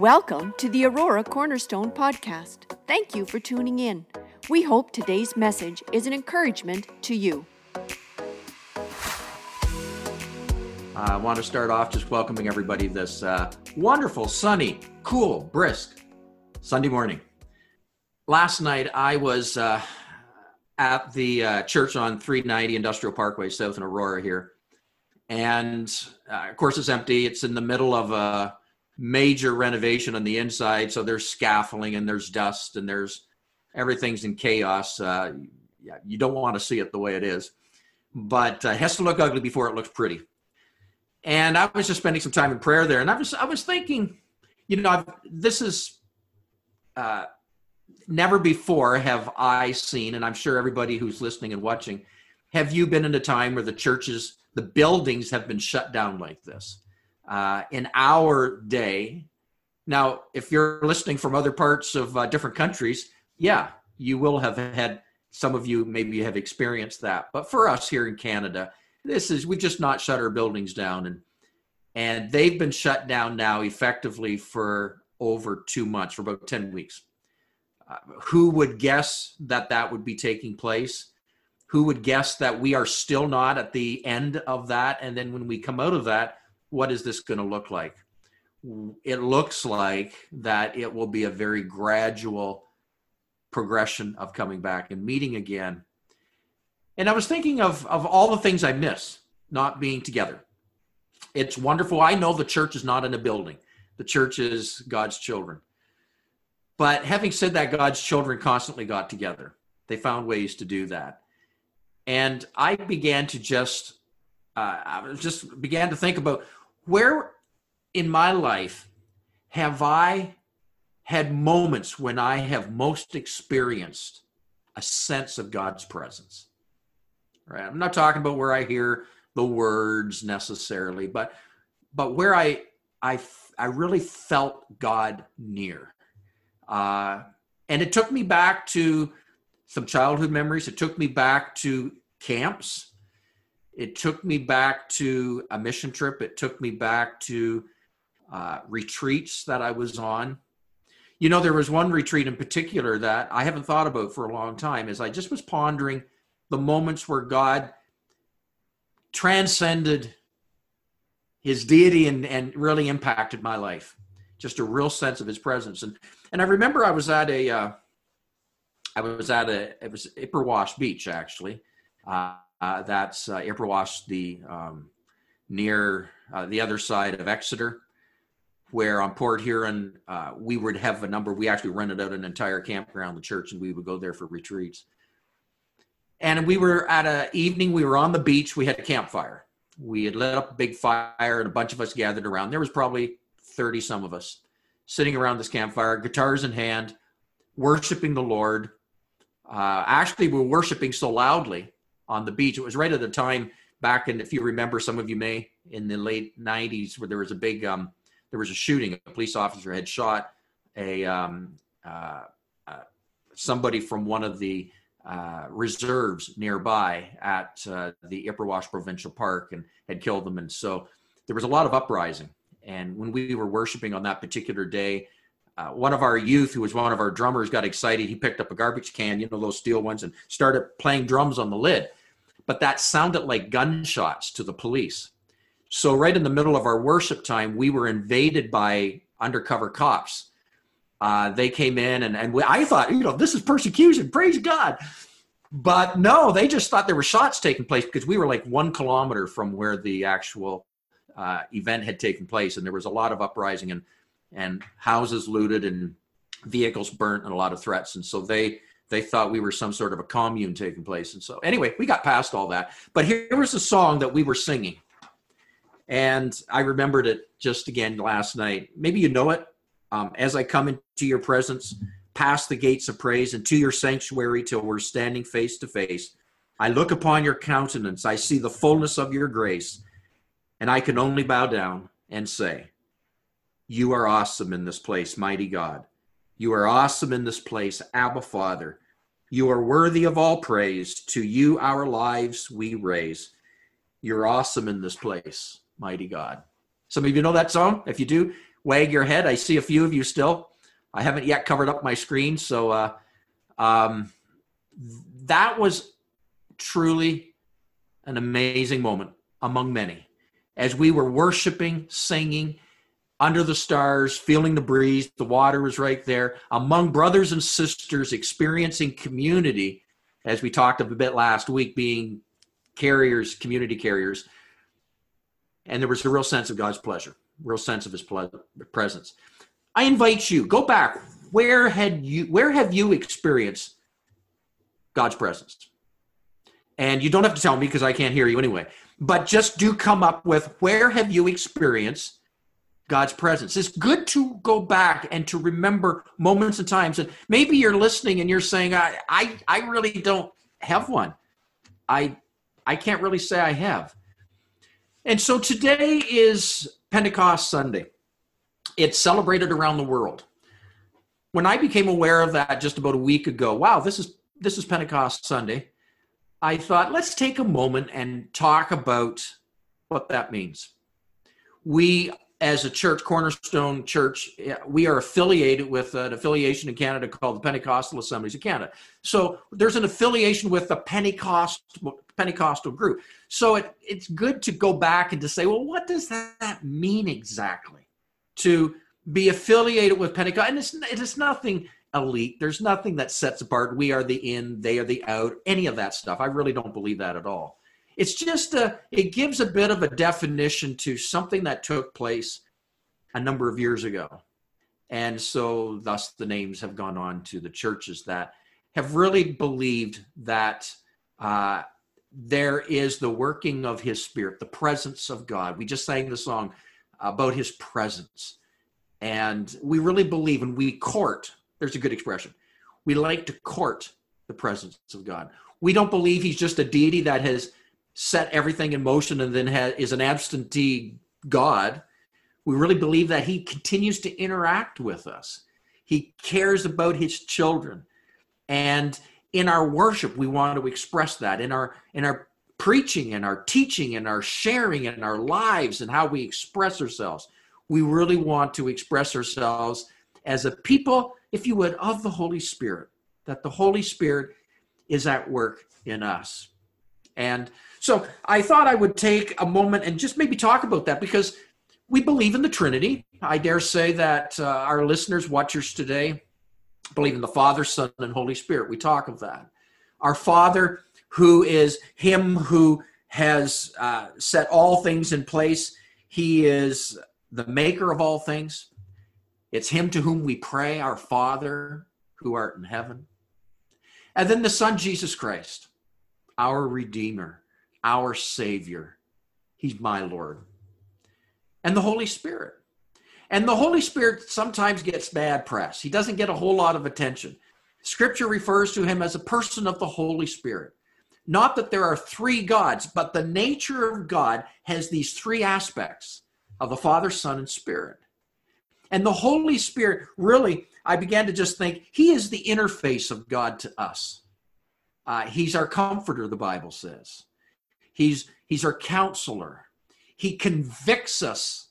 Welcome to the Aurora Cornerstone Podcast. Thank you for tuning in. We hope today's message is an encouragement to you. I want to start off just welcoming everybody this uh, wonderful, sunny, cool, brisk Sunday morning. Last night I was uh, at the uh, church on 390 Industrial Parkway, south in Aurora here. And uh, of course, it's empty. It's in the middle of a major renovation on the inside. So there's scaffolding and there's dust and there's everything's in chaos. Uh, yeah, you don't want to see it the way it is, but uh, it has to look ugly before it looks pretty. And I was just spending some time in prayer there, and I was I was thinking, you know, I've, this is uh, never before have I seen, and I'm sure everybody who's listening and watching, have you been in a time where the churches, the buildings have been shut down like this? Uh, in our day, now, if you're listening from other parts of uh, different countries, yeah, you will have had some of you maybe have experienced that. But for us here in Canada, this is we just not shut our buildings down. And and they've been shut down now effectively for over two months for about 10 weeks. Uh, who would guess that that would be taking place? Who would guess that we are still not at the end of that? And then when we come out of that what is this going to look like? It looks like that it will be a very gradual progression of coming back and meeting again. And i was thinking of of all the things i miss not being together. It's wonderful. I know the church is not in a building. The church is god's children. But having said that, God's children constantly got together. They found ways to do that. And I began to just, uh, I just began to think about where in my life have I had moments when I have most experienced a sense of God's presence. Right? I'm not talking about where I hear the words necessarily, but but where I I I really felt God near. Uh, and it took me back to some childhood memories. It took me back to camps. It took me back to a mission trip. It took me back to uh, retreats that I was on. You know, there was one retreat in particular that I haven't thought about for a long time as I just was pondering the moments where God transcended his deity and, and really impacted my life. Just a real sense of his presence. And and I remember I was at a, uh, I was at a, it was Ipperwash Beach actually. Uh, uh, that's uh, Ipperwash, the um, near uh, the other side of Exeter, where on Port Huron uh, we would have a number. We actually rented out an entire campground, the church, and we would go there for retreats. And we were at a evening. We were on the beach. We had a campfire. We had lit up a big fire, and a bunch of us gathered around. There was probably thirty some of us sitting around this campfire, guitars in hand, worshiping the Lord. Uh, actually, we were worshiping so loudly on the beach. It was right at the time back in, if you remember, some of you may, in the late 90s, where there was a big, um, there was a shooting. A police officer had shot a um, uh, uh, somebody from one of the uh, reserves nearby at uh, the Ipperwash Provincial Park and had killed them. And so there was a lot of uprising. And when we were worshiping on that particular day, uh, one of our youth, who was one of our drummers, got excited. He picked up a garbage can, you know, those steel ones, and started playing drums on the lid. But that sounded like gunshots to the police. So, right in the middle of our worship time, we were invaded by undercover cops. Uh, they came in, and, and we, I thought, you know, this is persecution, praise God. But no, they just thought there were shots taking place because we were like one kilometer from where the actual uh, event had taken place, and there was a lot of uprising and and houses looted and vehicles burnt and a lot of threats. And so they they thought we were some sort of a commune taking place. And so anyway, we got past all that. But here was a song that we were singing, and I remembered it just again last night. Maybe you know it. Um, As I come into your presence, past the gates of praise, and to your sanctuary till we're standing face to face. I look upon your countenance, I see the fullness of your grace and I can only bow down and say, You are awesome in this place, mighty God. You are awesome in this place, Abba Father. You are worthy of all praise. To you, our lives we raise. You're awesome in this place, mighty God. Some of you know that song. If you do, wag your head. I see a few of you still. I haven't yet covered up my screen, so uh, um, that was truly an amazing moment among many as we were worshiping, singing under the stars, feeling the breeze. The water was right there among brothers and sisters, experiencing community, as we talked of a bit last week, being carriers, community carriers. And there was a real sense of God's pleasure, real sense of His presence. I invite you go back. Where had you? Where have you experienced God's presence? And you don't have to tell me because I can't hear you anyway. But just do come up with where have you experienced God's presence. It's good to go back and to remember moments and times. And maybe you're listening and you're saying, I, I, I really don't have one. I, I can't really say I have. And so today is Pentecost Sunday. It's celebrated around the world. When I became aware of that just about a week ago, wow, this is this is Pentecost Sunday. I thought, let's take a moment and talk about what that means. We as a church, Cornerstone Church, we are affiliated with an affiliation in Canada called the Pentecostal Assemblies of Canada. So there's an affiliation with the Pentecost, Pentecostal group. So it, it's good to go back and to say, well, what does that mean exactly? To be affiliated with Pentecost, and it's, it is nothing elite. There's nothing that sets apart. We are the in, they are the out, any of that stuff. I really don't believe that at all. It's just a, it gives a bit of a definition to something that took place a number of years ago. And so, thus, the names have gone on to the churches that have really believed that uh, there is the working of His Spirit, the presence of God. We just sang the song about His presence. And we really believe, and we court, there's a good expression, we like to court the presence of God. We don't believe He's just a deity that has set everything in motion and then is an absentee God. We really believe that He continues to interact with us. He cares about His children. And in our worship, we want to express that. In our in our preaching and our teaching and our sharing and our lives and how we express ourselves, we really want to express ourselves as a people, if you would, of the Holy Spirit. That the Holy Spirit is at work in us. And so I thought I would take a moment and just maybe talk about that because we believe in the Trinity. I dare say that uh, our listeners, watchers today, believe in the Father, Son, and Holy Spirit. We talk of that. Our Father, who is Him who has uh, set all things in place, He is the maker of all things. It's Him to whom we pray, our Father who art in heaven. And then the Son, Jesus Christ, our Redeemer our Savior. He's my Lord. And the Holy Spirit. And the Holy Spirit sometimes gets bad press. He doesn't get a whole lot of attention. Scripture refers to him as a person of the Holy Spirit. Not that there are three gods, but the nature of God has these three aspects of the Father, Son, and Spirit. And the Holy Spirit, really, I began to just think, He is the interface of God to us. Uh, he's our comforter, the Bible says. He's he's our counselor. He convicts us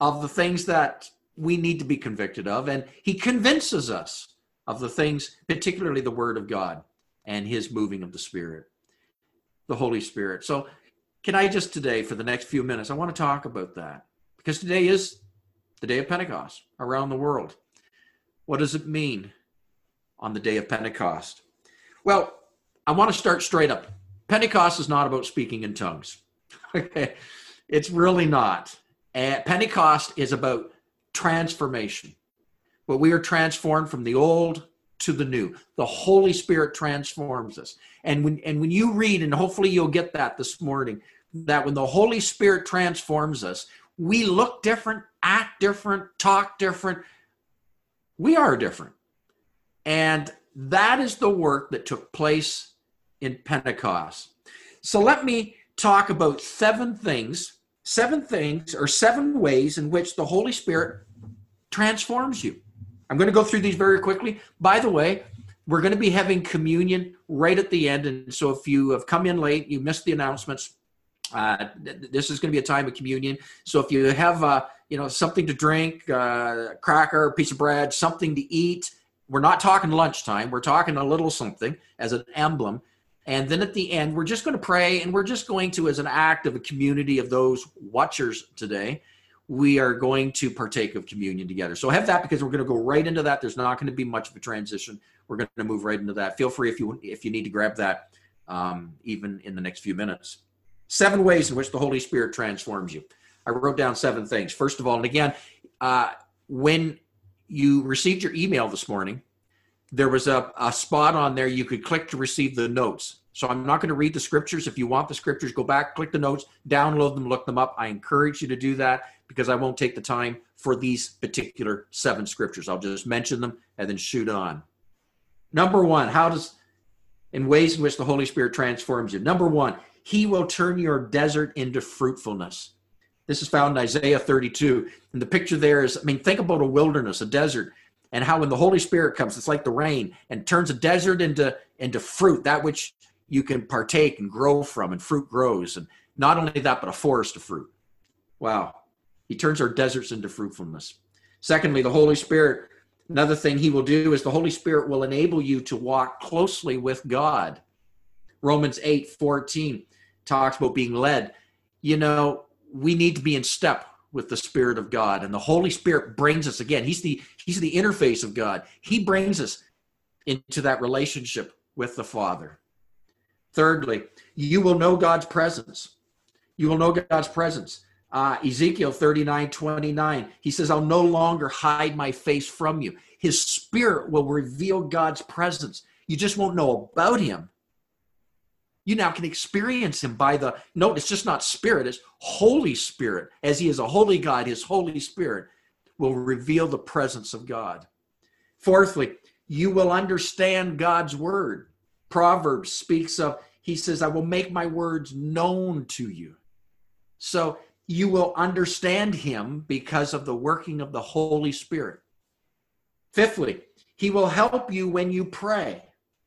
of the things that we need to be convicted of and he convinces us of the things particularly the word of God and his moving of the spirit. The Holy Spirit. So can I just today for the next few minutes I want to talk about that because today is the day of Pentecost around the world. What does it mean on the day of Pentecost? Well, I want to start straight up. Pentecost is not about speaking in tongues. okay, it's really not. Pentecost is about transformation. But we are transformed from the old to the new. The Holy Spirit transforms us. And when and when you read, and hopefully you'll get that this morning, that when the Holy Spirit transforms us, we look different, act different, talk different. We are different. And that is the work that took place in Pentecost. So let me talk about seven things, seven things or seven ways in which the Holy Spirit transforms you. I'm going to go through these very quickly. By the way, we're going to be having communion right at the end. And so if you have come in late, you missed the announcements, Uh, this is going to be a time of communion. So if you have, uh, you know, something to drink, uh, cracker, piece of bread, something to eat, we're not talking lunchtime. We're talking a little something as an emblem. And then at the end, we're just going to pray and we're just going to, as an act of a community of those watchers today, we are going to partake of communion together. So have that because we're going to go right into that. There's not going to be much of a transition. We're going to move right into that. Feel free if you if you need to grab that um, even in the next few minutes. Seven ways in which the Holy Spirit transforms you. I wrote down seven things. First of all, and again, uh, when you received your email this morning, there was a, a spot on there you could click to receive the notes. So I'm not going to read the scriptures. If you want the scriptures, go back, click the notes, download them, look them up. I encourage you to do that because I won't take the time for these particular seven scriptures. I'll just mention them and then shoot on. Number one, how does, in ways in which the Holy Spirit transforms you. Number one, He will turn your desert into fruitfulness. This is found in Isaiah 32. And the picture there is, I mean, think about a wilderness, a desert, and how when the Holy Spirit comes, it's like the rain and turns a desert into, into fruit, that which you can partake and grow from, and fruit grows. And not only that, but a forest of fruit. Wow. He turns our deserts into fruitfulness. Secondly, the Holy Spirit, another thing he will do is the Holy Spirit will enable you to walk closely with God. Romans 8 14 talks about being led. You know, we need to be in step with the spirit of god. And the holy spirit brings us again he's the he's the interface of god. He brings us into that relationship with the father. Thirdly you will know god's presence. You will know god's presence. Uh, ezekiel 39 29 he says i'll no longer hide my face from you. His spirit will reveal god's presence. You just won't know about him you now can experience him by the no it's just not spirit it's holy spirit. As he is a holy god his holy spirit will reveal the presence of god. Fourthly you will understand god's word. Proverbs speaks of he says i will make my words known to you. So you will understand him because of the working of the holy spirit. Fifthly he will help you when you pray.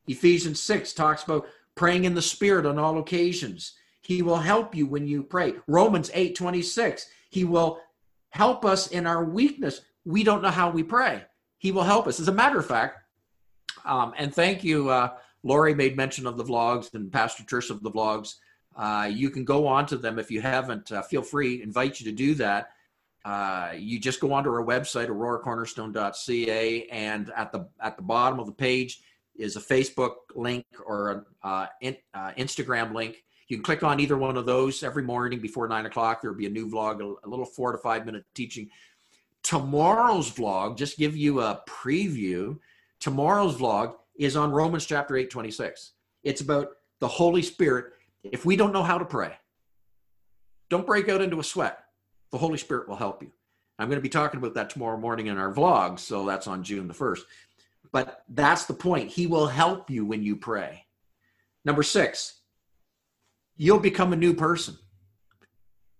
Ephesians 6 talks about praying in the spirit on all occasions. He will help you when you pray. Romans 8 26. He will help us in our weakness. We don't know how we pray. He will help us. As a matter of fact, um, and thank you, uh, Lori made mention of the vlogs and Pastor Trish of the vlogs. Uh, you can go on to them if you haven't. Uh, feel free, invite you to do that. Uh, you just go onto our website, auroracornerstone.ca, and at the at the bottom of the page, is a Facebook link or an uh, in, uh, Instagram link. You can click on either one of those every morning before nine o'clock. There'll be a new vlog, a, a little four to five minute teaching. Tomorrow's vlog, just give you a preview. Tomorrow's vlog is on Romans chapter 8, 26. It's about the Holy Spirit. If we don't know how to pray, don't break out into a sweat. The Holy Spirit will help you. I'm going to be talking about that tomorrow morning in our vlog, so that's on June the 1st. But that's the point. He will help you when you pray. Number six, you'll become a new person.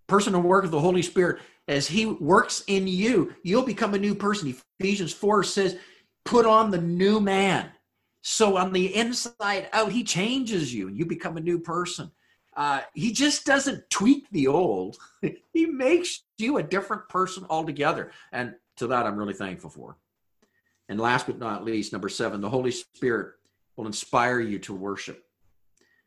Person and work of the Holy Spirit. As He works in you, you'll become a new person. Ephesians 4 says, put on the new man. So on the inside out, He changes you. and You become a new person. Uh, he just doesn't tweak the old. he makes you a different person altogether. And to that, I'm really thankful for. And last but not least, number seven, the Holy Spirit will inspire you to worship.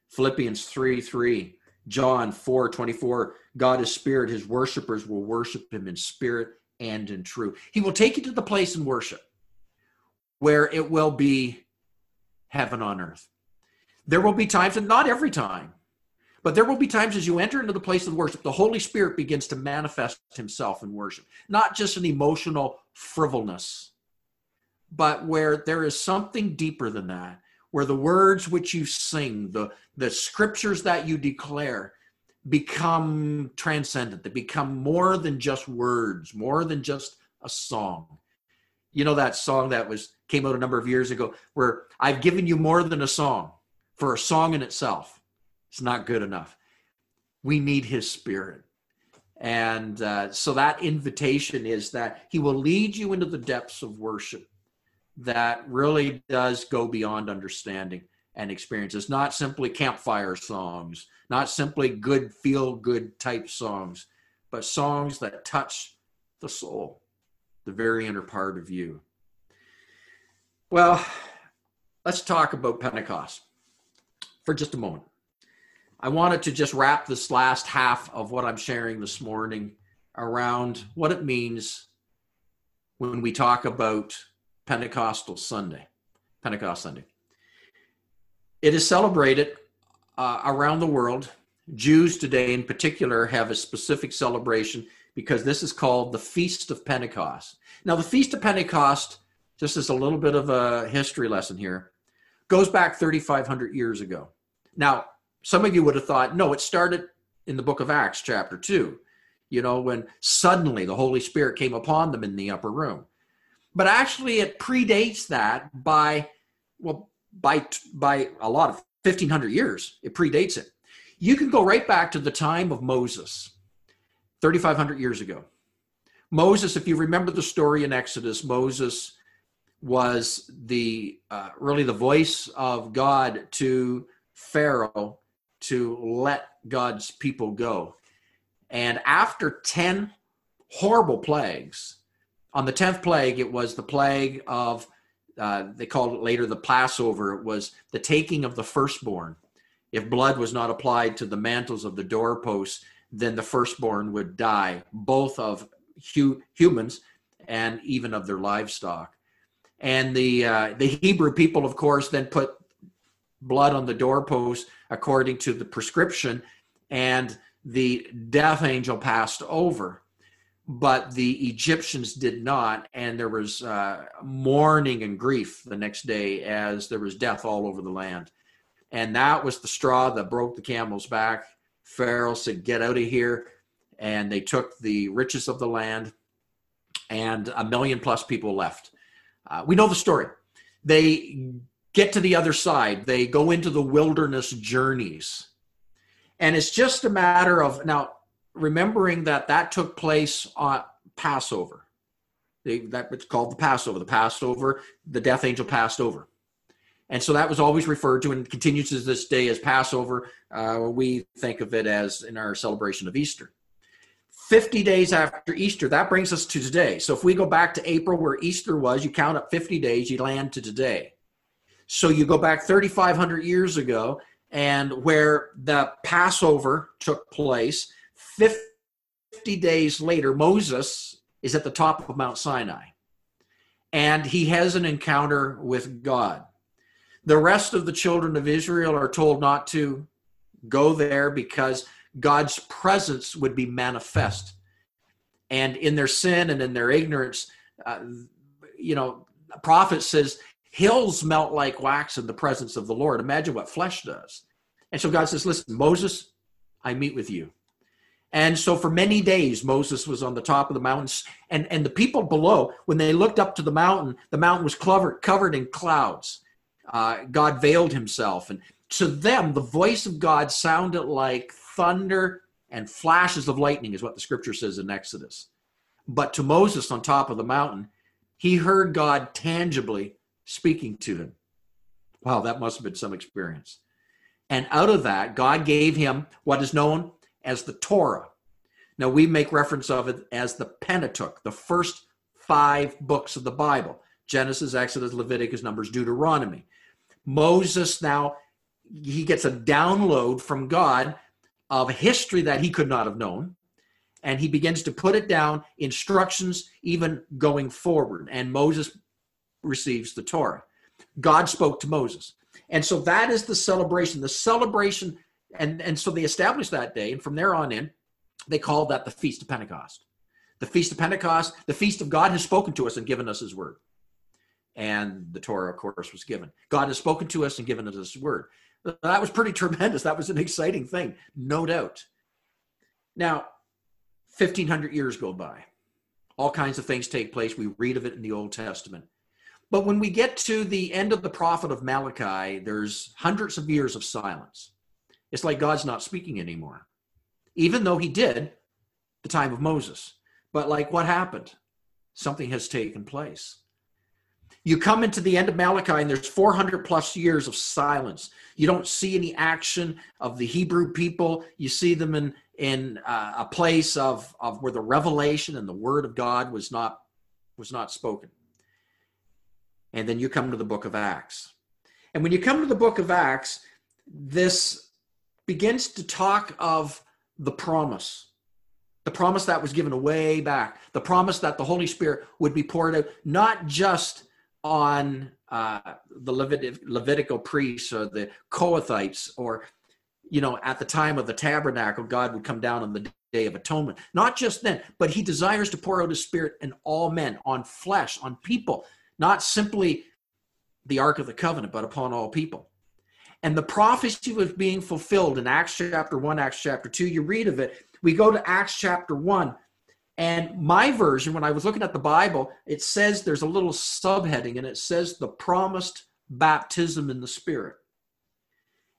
Philippians 3 3, John 4 24, God is spirit, his worshipers will worship him in spirit and in truth. He will take you to the place in worship where it will be heaven on earth. There will be times, and not every time, but there will be times as you enter into the place of worship, the Holy Spirit begins to manifest himself in worship, not just an emotional frivolous but where there is something deeper than that, where the words which you sing, the, the scriptures that you declare, become transcendent. They become more than just words, more than just a song. You know that song that was came out a number of years ago where I've given you more than a song for a song in itself. It's not good enough. We need his spirit. And uh, so that invitation is that he will lead you into the depths of worship that really does go beyond understanding. and experiences, not simply campfire songs, not simply good feel good type songs, but songs that touch the soul, the very inner part of you. Well, let's talk about Pentecost for just a moment. I wanted to just wrap this last half of what I'm sharing this morning around what it means when we talk about Pentecostal Sunday, Pentecost Sunday. It is celebrated uh, around the world. Jews today, in particular, have a specific celebration because this is called the Feast of Pentecost. Now, the Feast of Pentecost, just as a little bit of a history lesson here, goes back 3,500 years ago. Now, some of you would have thought, no, it started in the book of Acts, chapter 2, you know, when suddenly the Holy Spirit came upon them in the upper room. But actually, it predates that by, well, by, by a lot of 1,500 years. It predates it. You can go right back to the time of Moses, 3,500 years ago. Moses, if you remember the story in Exodus, Moses was the uh, really the voice of God to Pharaoh to let God's people go. And after 10 horrible plagues, on the 10th plague, it was the plague of, uh, they called it later the Passover. It was the taking of the firstborn. If blood was not applied to the mantles of the doorposts, then the firstborn would die, both of hu- humans and even of their livestock. And the uh, the Hebrew people, of course, then put blood on the doorpost according to the prescription, and the death angel passed over. But the Egyptians did not, and there was uh, mourning and grief the next day as there was death all over the land. And that was the straw that broke the camel's back. Pharaoh said, Get out of here. And they took the riches of the land, and a million plus people left. Uh, we know the story. They get to the other side, they go into the wilderness journeys. And it's just a matter of now remembering that that took place on Passover. They, that it's called the Passover. The Passover, the death angel passed over. And so that was always referred to and continues to this day as Passover. Uh, we think of it as in our celebration of Easter. 50 days after Easter, that brings us to today. So if we go back to April where Easter was, you count up 50 days, you land to today. So you go back 3,500 years ago, and where the Passover took place, 50 days later, Moses is at the top of Mount Sinai. And he has an encounter with God. The rest of the children of Israel are told not to go there because God's presence would be manifest. And in their sin and in their ignorance, uh, you know, a prophet says hills melt like wax in the presence of the Lord. Imagine what flesh does. And so God says, Listen, Moses, I meet with you. And so for many days, Moses was on the top of the mountains, and, and the people below, when they looked up to the mountain, the mountain was covered, covered in clouds. Uh, God veiled himself. And to them, the voice of God sounded like thunder and flashes of lightning, is what the scripture says in Exodus. But to Moses on top of the mountain, he heard God tangibly speaking to him. Wow, that must have been some experience. And out of that, God gave him what is known as the Torah. Now, we make reference of it as the Pentateuch, the first five books of the Bible Genesis, Exodus, Leviticus, Numbers, Deuteronomy. Moses now, he gets a download from God of history that he could not have known. And he begins to put it down, instructions even going forward. And Moses receives the Torah. God spoke to Moses. And so that is the celebration. The celebration, and, and so they established that day, and from there on in, they called that the Feast of Pentecost. The Feast of Pentecost, the Feast of God has spoken to us and given us his word. And the Torah, of course, was given. God has spoken to us and given us his word. That was pretty tremendous. That was an exciting thing, no doubt. Now, 1500 years go by. All kinds of things take place. We read of it in the Old Testament. But when we get to the end of the prophet of Malachi, there's hundreds of years of silence. It's like God's not speaking anymore, even though he did the time of Moses. But like what happened? Something has taken place. You come into the end of Malachi, and there's 400 plus years of silence. You don't see any action of the Hebrew people. You see them in in uh, a place of of where the revelation and the word of God was not was not spoken. And then you come to the book of Acts. And when you come to the book of Acts, this begins to talk of the promise. The promise that was given way back, the promise that the Holy Spirit would be poured out, not just on uh, the Levit- Levitical priests or the Kohathites, or, you know, at the time of the tabernacle, God would come down on the day of atonement. Not just then, but He desires to pour out His Spirit in all men, on flesh, on people, not simply the Ark of the Covenant, but upon all people. And the prophecy was being fulfilled in Acts chapter 1, Acts chapter 2. You read of it. We go to Acts chapter 1, and my version, when I was looking at the Bible, it says there's a little subheading and it says the promised baptism in the Spirit.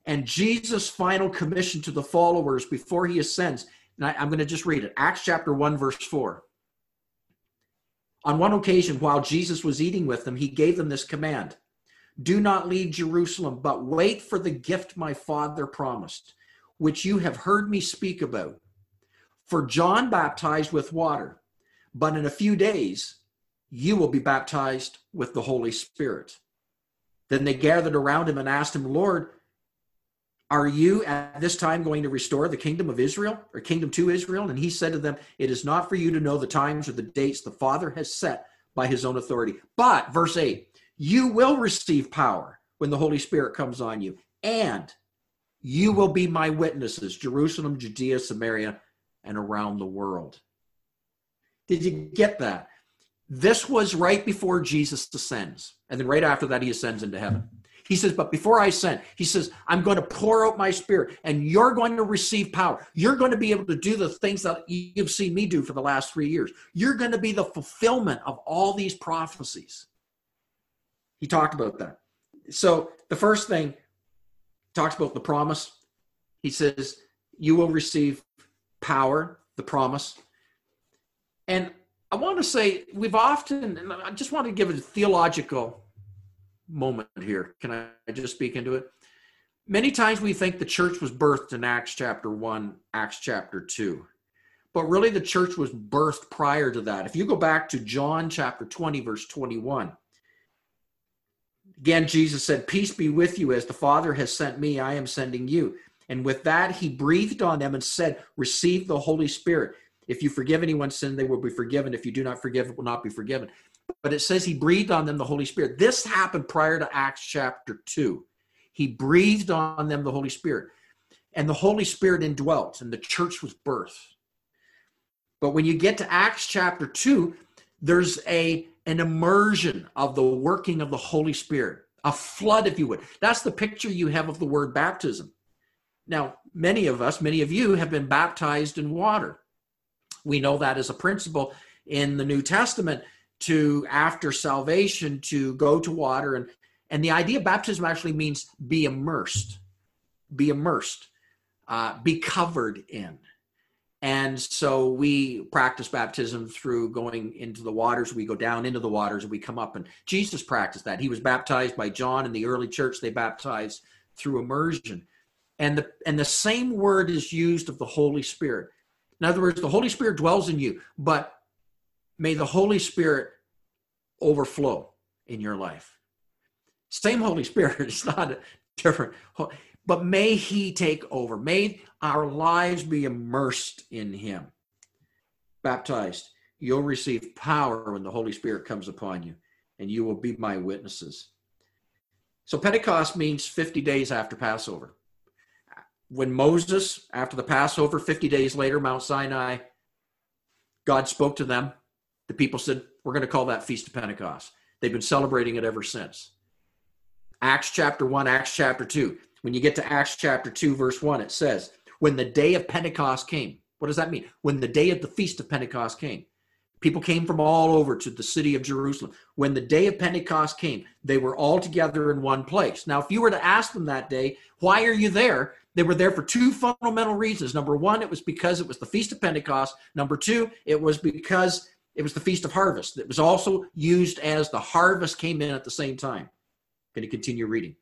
And Jesus' final commission to the followers before he ascends, and I, am going to just read it Acts chapter 1, verse 4. On one occasion, while Jesus was eating with them, he gave them this command Do not leave Jerusalem, but wait for the gift my Father promised, which you have heard me speak about. For John baptized with water, but in a few days you will be baptized with the Holy Spirit. Then they gathered around him and asked him, Lord, are you at this time going to restore the kingdom of Israel or kingdom to Israel? And he said to them, It is not for you to know the times or the dates the Father has set by his own authority. But, verse 8, you will receive power when the Holy Spirit comes on you, and you will be my witnesses, Jerusalem, Judea, Samaria, and around the world. Did you get that? This was right before Jesus ascends. And then right after that, he ascends into heaven. He says, But before I ascend, he says, I'm going to pour out my spirit and you're going to receive power. You're going to be able to do the things that you've seen me do for the last three years. You're going to be the fulfillment of all these prophecies. He talked about that. So the first thing talks about the promise. He says, You will receive power, the promise. And I want to say we've often, and I just want to give a theological moment here. Can I just speak into it? Many times we think the church was birthed in Acts chapter 1, Acts chapter 2. But really, the church was birthed prior to that. If you go back to John chapter 20, verse 21, again, Jesus said, Peace be with you. As the Father has sent me, I am sending you. And with that, he breathed on them and said, Receive the Holy Spirit. If you forgive anyone's sin, they will be forgiven. If you do not forgive, it will not be forgiven. But it says he breathed on them the Holy Spirit. This happened prior to Acts chapter 2. He breathed on them the Holy Spirit. And the Holy Spirit indwelt, and the church was birthed. But when you get to Acts chapter 2, there's a an immersion of the working of the Holy Spirit, a flood, if you would. That's the picture you have of the word baptism. Now, many of us, many of you have been baptized in water. We know that as a principle in the New Testament to after salvation to go to water and and the idea of baptism actually means be immersed be immersed uh, be covered in and so we practice baptism through going into the waters. We go down into the waters and we come up and jesus practiced that. He was baptized by john in the early church. They baptized through immersion. And the and the same word is used of the holy spirit. In other words the holy spirit dwells in you but may the holy spirit overflow in your life. Same holy spirit it's not different but may he take over may our lives be immersed in him baptized you'll receive power when the holy spirit comes upon you and you will be my witnesses so pentecost means 50 days after passover when Moses, after the Passover, 50 days later, Mount Sinai, God spoke to them. The people said, We're going to call that Feast of Pentecost. They've been celebrating it ever since. Acts chapter 1, Acts chapter 2. When you get to Acts chapter 2, verse 1, it says, When the day of Pentecost came, what does that mean? When the day of the Feast of Pentecost came, people came from all over to the city of Jerusalem. When the day of Pentecost came, they were all together in one place. Now, if you were to ask them that day, Why are you there? They were there for two fundamental reasons. Number one, it was because it was the Feast of Pentecost. Number two, it was because It was the Feast of Harvest. It was also used as the harvest came in at the same time. Going to continue reading.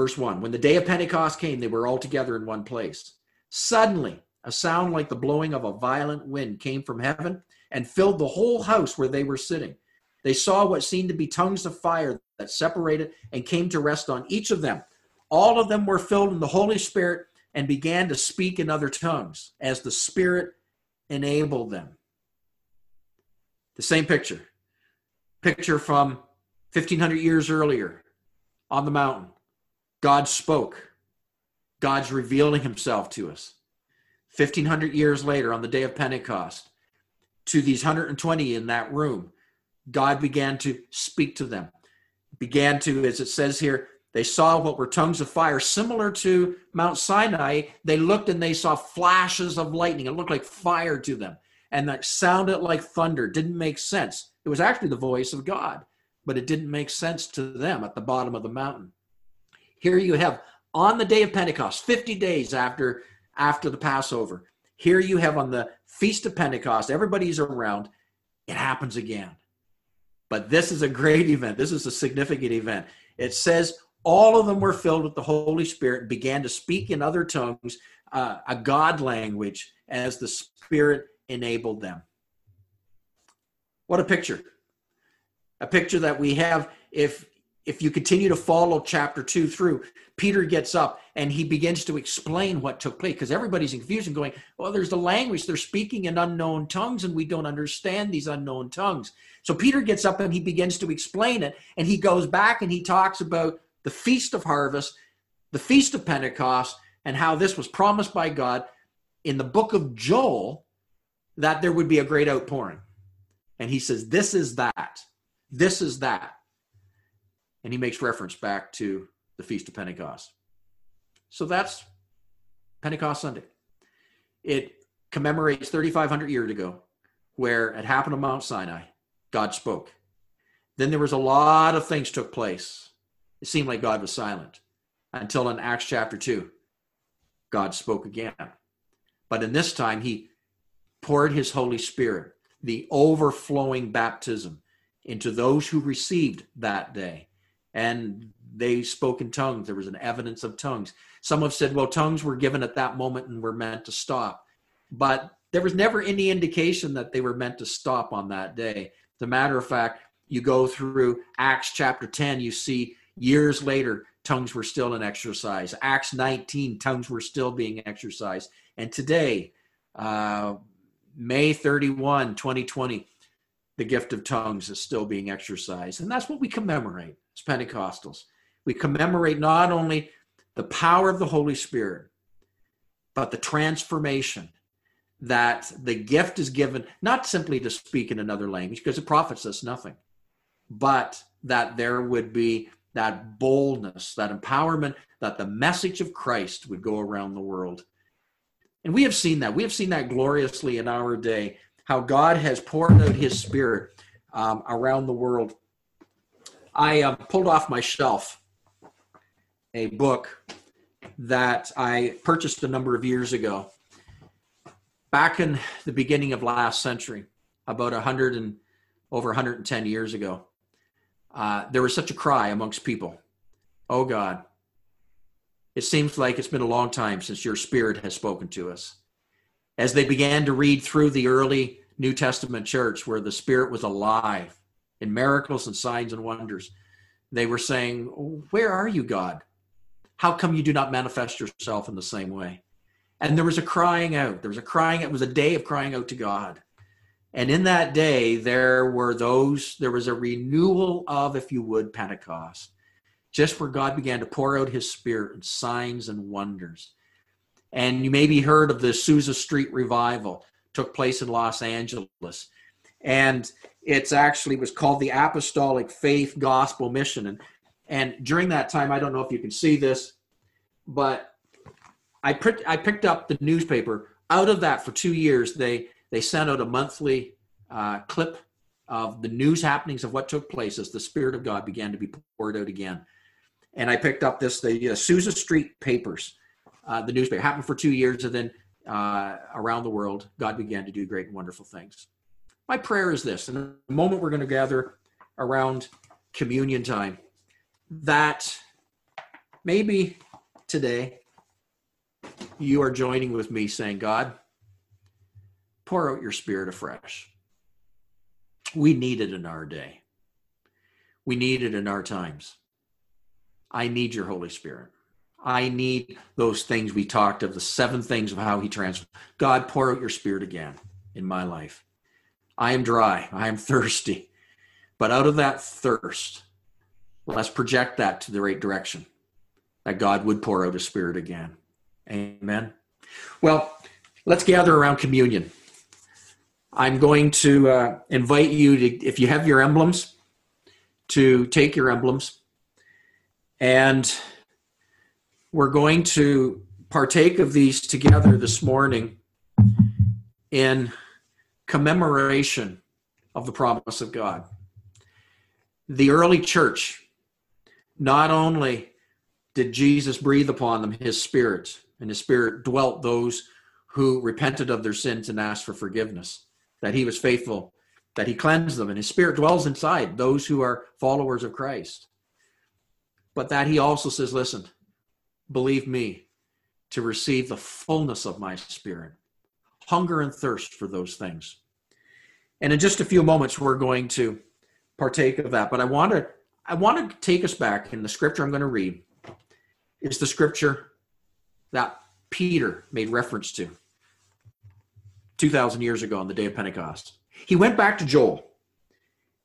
Verse 1 When the day of Pentecost came, they were all together in one place. Suddenly, a sound like the blowing of a violent wind came from heaven and filled the whole house where they were sitting. They saw what seemed to be tongues of fire that separated and came to rest on each of them. All of them were filled in the Holy Spirit and began to speak in other tongues as the Spirit enabled them. The same picture. Picture from 1500 years earlier on the mountain. God spoke. God's revealing himself to us. 1500 years later on the day of Pentecost, to these 120 in that room, God began to speak to them. Began to, as it says here, they saw what were tongues of fire, similar to Mount Sinai. They looked and they saw flashes of lightning. It looked like fire to them. And that sounded like thunder. Didn't make sense. It was actually the voice of God, but it didn't make sense to them at the bottom of the mountain. Here you have on the day of Pentecost, 50 days after, after the Passover, here you have on the Feast of Pentecost, everybody's around. It happens again. But this is a great event. This is a significant event. It says all of them were filled with the Holy Spirit and began to speak in other tongues, uh, a God language, as the Spirit enabled them. What a picture. A picture that we have if if you continue to follow chapter 2 through peter gets up and he begins to explain what took place because everybody's in confusion going well there's the language they're speaking in unknown tongues and we don't understand these unknown tongues so peter gets up and he begins to explain it and he goes back and he talks about the Feast of Harvest, the Feast of Pentecost, and how this was promised by God in the book of Joel that there would be a great outpouring. And he says, This is that. This is that. And he makes reference back to the Feast of Pentecost. So that's Pentecost Sunday. It commemorates 3,500 years ago where it happened on Mount Sinai. God spoke. Then there was a lot of things took place it seemed like God was silent until in Acts chapter 2, God spoke again. But in this time, he poured his Holy Spirit, the overflowing baptism, into those who received that day. And they spoke in tongues. There was an evidence of tongues. Some have said, well, tongues were given at that moment and were meant to stop. But there was never any indication that they were meant to stop on that day. A matter of fact, you go through Acts chapter 10, you see Years later, tongues were still in exercise. Acts 19, tongues were still being exercised. And today, uh, May 31, 2020, the gift of tongues is still being exercised. And that's what we commemorate as Pentecostals. We commemorate not only the power of the Holy Spirit, but the transformation that the gift is given, not simply to speak in another language, because it profits us nothing, but that there would be that boldness, that empowerment, that the message of Christ would go around the world. And we have seen that. We have seen that gloriously in our day, how God has poured out his spirit um, around the world. I uh, pulled off my shelf a book that I purchased a number of years ago. Back in the beginning of last century, about 100 and over 110 years ago, uh, there was such a cry amongst people Oh God, it seems like it's been a long time since your spirit has spoken to us. As they began to read through the early New Testament church where the spirit was alive in miracles and signs and wonders, they were saying, Where are you, God? How come you do not manifest yourself in the same way? And there was a crying out. There was a crying. It was a day of crying out to God. And in that day, there were those, there was a renewal of, if you would, Pentecost, just where God began to pour out his spirit and signs and wonders. And you maybe heard of the Azusa Street revival, took place in Los Angeles. And it's actually was called the Apostolic Faith Gospel Mission. And and during that time, I don't know if you can see this, but I picked I picked up the newspaper. Out of that, for two years, they they sent out a monthly uh, clip of the news happenings of what took place as the Spirit of God began to be poured out again. And I picked up this, the uh, Azusa Street Papers, uh, the newspaper. Happened for two years, and then uh, around the world, God began to do great and wonderful things. My prayer is this in a moment we're going to gather around communion time that maybe today you are joining with me saying, God, pour out your spirit afresh. We need it in our day. We need it in our times. I need your Holy Spirit. I need those things we talked of, the seven things of how he transformed. God, pour out your spirit again in my life. I am dry. I am thirsty. But out of that thirst, let's project that to the right direction that God would pour out his spirit again. Amen. Well, let's gather around communion. I'm going to uh, invite you to, if you have your emblems, to take your emblems and we're going to partake of these together this morning in commemoration of the promise of God. The early church, not only did Jesus breathe upon them his spirit, and his spirit dwelt those who repented of their sins and asked for forgiveness, that he was faithful, that he cleansed them, and his spirit dwells inside those who are followers of Christ. But that he also says, listen, believe me, to receive the fullness of my spirit, hunger and thirst for those things. And in just a few moments, we're going to partake of that. But I want to I want to take us back in the scripture I'm going to read is the scripture that Peter made reference to 2,000 years ago on the day of Pentecost. He went back to Joel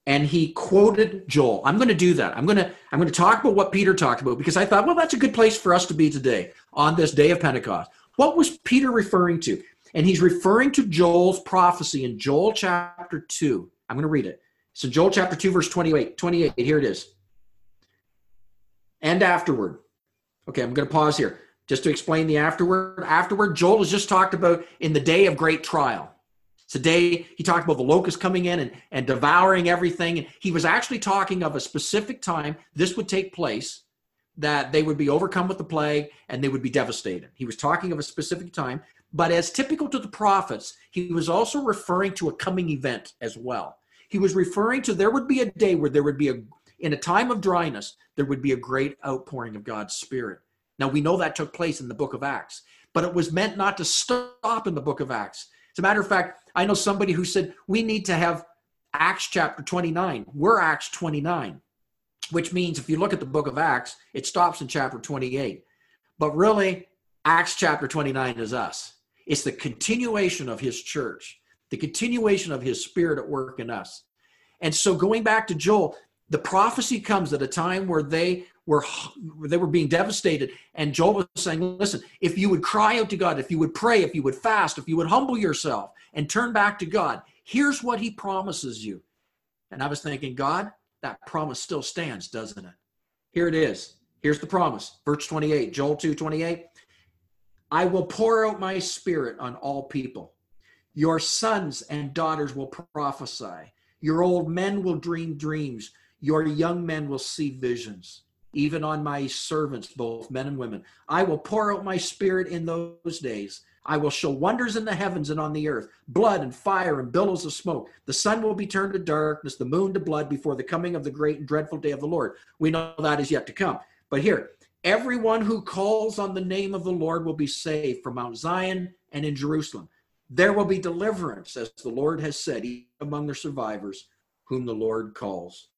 and he quoted Joel. I'm going to do that. I'm going to I'm going to talk about what Peter talked about because I thought, well, that's a good place for us to be today on this day of Pentecost. What was Peter referring to? And he's referring to Joel's prophecy in Joel chapter 2. I'm going to read it. In Joel chapter 2 verse 28. 28. Here it is. And afterward. Okay, I'm going to pause here just to explain the afterward. Afterward, Joel has just talked about in the day of great trial. Today, he talked about the locust coming in and, and devouring everything. And he was actually talking of a specific time this would take place, that they would be overcome with the plague and they would be devastated. He was talking of a specific time. But as typical to the prophets, he was also referring to a coming event as well. He was referring to there would be a day where there would be a, in a time of dryness, there would be a great outpouring of God's Spirit. Now, we know that took place in the book of Acts, but it was meant not to stop in the book of Acts. As a matter of fact, I know somebody who said we need to have Acts chapter 29. We're Acts 29, which means if you look at the book of Acts, it stops in chapter 28. But really, Acts chapter 29 is us. It's the continuation of his church, the continuation of his spirit at work in us. And so going back to Joel, the prophecy comes at a time where they were they were being devastated. And joel was saying listen if you would cry out to god if you would pray if you would fast if you would humble yourself and turn back to god here's what he promises you. And i was thinking god that promise still stands doesn't it? Here it is. Here's the promise. Verse 28 joel 2 28 i will pour out my spirit on all people your sons and daughters will prophesy your old men will dream dreams your young men will see visions even on my servants, both men and women. I will pour out my spirit in those days. I will show wonders in the heavens and on the earth, blood and fire and billows of smoke. The sun will be turned to darkness, the moon to blood before the coming of the great and dreadful day of the Lord. We know that is yet to come. But here, everyone who calls on the name of the Lord will be saved from Mount Zion and in Jerusalem. There will be deliverance, as the Lord has said, among the survivors whom the Lord calls.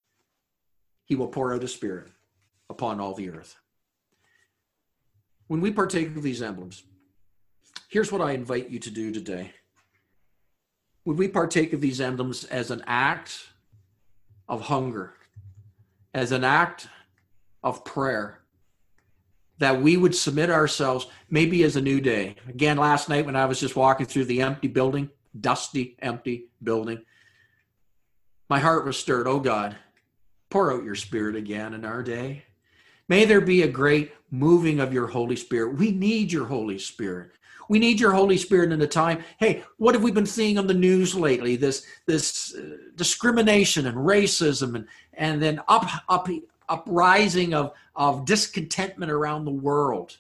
He will pour out his spirit upon all the earth. When we partake of these emblems, here's what I invite you to do today. Would we partake of these emblems as an act of hunger, as an act of prayer, that we would submit ourselves maybe as a new day. Again, last night when I was just walking through the empty building, dusty, empty building, my heart was stirred. Oh God, pour out your spirit again in our day. May there be a great moving of your Holy Spirit. We need your Holy Spirit. We need your Holy Spirit in a time. Hey, what have we been seeing on the news lately? This this uh, discrimination and racism and and then up up uprising of of discontentment around the world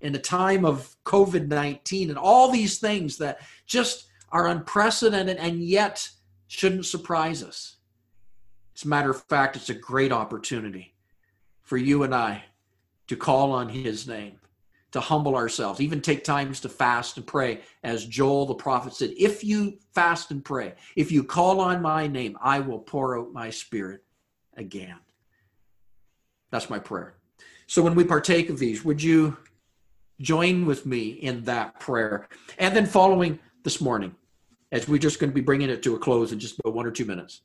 in the time of COVID 19 and all these things that just are unprecedented and yet shouldn't surprise us. As a matter of fact, it's a great opportunity for you and I to call on his name, to humble ourselves, even take times to fast and pray. As Joel the prophet said, if you fast and pray, if you call on my name, I will pour out my spirit again. That's my prayer. So when we partake of these, would you join with me in that prayer? And then following this morning, as we're just going to be bringing it to a close in just about one or two minutes.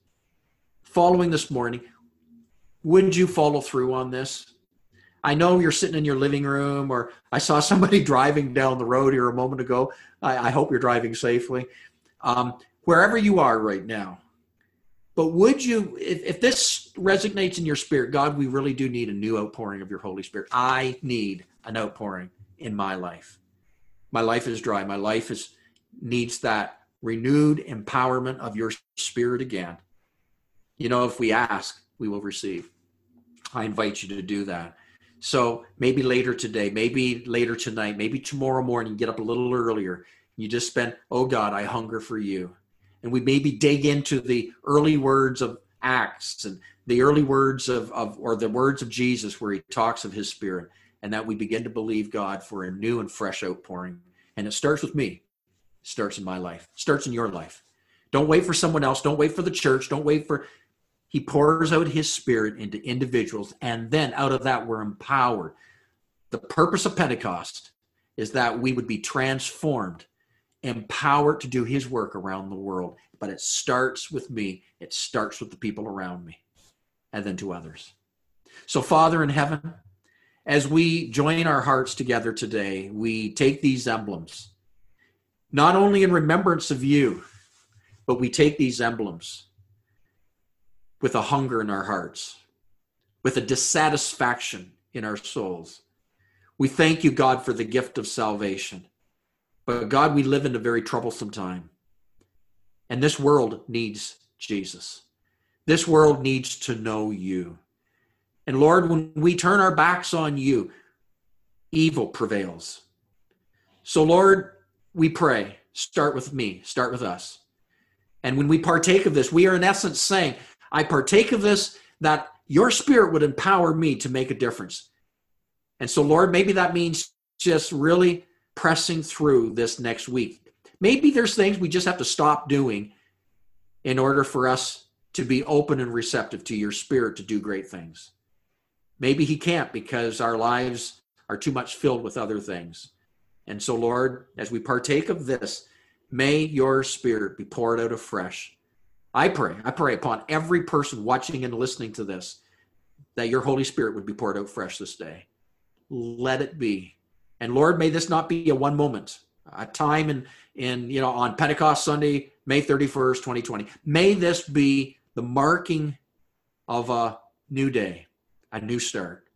Following this morning, would you follow through on this? I know you're sitting in your living room, or I saw somebody driving down the road here a moment ago. I, I hope you're driving safely. Um, wherever you are right now, but would you, if, if this resonates in your spirit, God, we really do need a new outpouring of your Holy Spirit. I need an outpouring in my life. My life is dry. My life is needs that renewed empowerment of your spirit again. You know, if we ask, we will receive. I invite you to do that. So maybe later today, maybe later tonight, maybe tomorrow morning, get up a little earlier. You just spend, oh God, I hunger for you. And we maybe dig into the early words of Acts and the early words of, of or the words of Jesus where he talks of his spirit, and that we begin to believe God for a new and fresh outpouring. And it starts with me starts in my life, starts in your life. Don't wait for someone else. Don't wait for the church. Don't wait for. He pours out his spirit into individuals, and then out of that, we're empowered. The purpose of Pentecost is that we would be transformed, empowered to do his work around the world. But it starts with me, it starts with the people around me, and then to others. So, Father in heaven, as we join our hearts together today, we take these emblems not only in remembrance of you, but we take these emblems with a hunger in our hearts, with a dissatisfaction in our souls. We thank you, God, for the gift of salvation. But God, we live in a very troublesome time. And this world needs Jesus. This world needs to know you. And Lord, when we turn our backs on you, evil prevails. So, Lord, we pray, start with me, start with us. And when we partake of this, we are in essence saying, I partake of this that your spirit would empower me to make a difference. And so, Lord, maybe that means just really pressing through this next week. Maybe there's things we just have to stop doing in order for us to be open and receptive to your spirit to do great things. Maybe he can't because our lives are too much filled with other things. And so, Lord, as we partake of this, may your spirit be poured out afresh. I pray, I pray upon every person watching and listening to this that your Holy Spirit would be poured out fresh this day. Let it be. And Lord, may this not be a one moment, a time in, in you know, on Pentecost Sunday, May 31st, 2020. May this be the marking of a new day, a new start.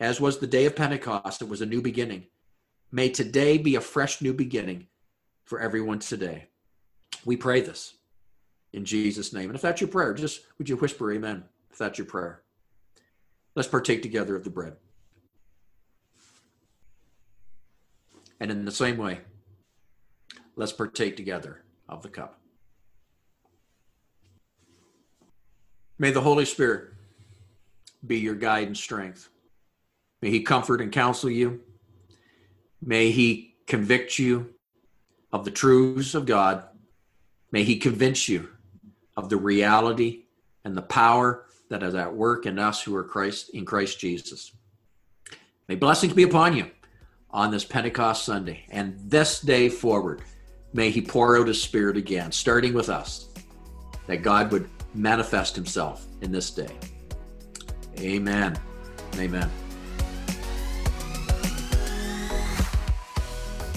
As was the day of Pentecost, it was a new beginning. May today be a fresh new beginning for everyone today. We pray this in Jesus' name. And if that's your prayer, just would you whisper amen if that's your prayer? Let's partake together of the bread. And in the same way, let's partake together of the cup. May the Holy Spirit be your guide and strength. May he comfort and counsel you. May He convict you of the truths of God. May He convince you of the reality and the power that is at work in us who are Christ in Christ Jesus. May blessings be upon you on this Pentecost Sunday and this day forward. May He pour out His Spirit again, starting with us, that God would manifest Himself in this day. Amen. Amen.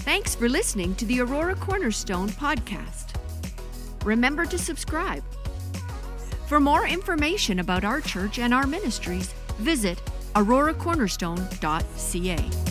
Thanks for listening to the Aurora Cornerstone podcast. Remember to subscribe. For more information about our church and our ministries, visit auroracornerstone.ca.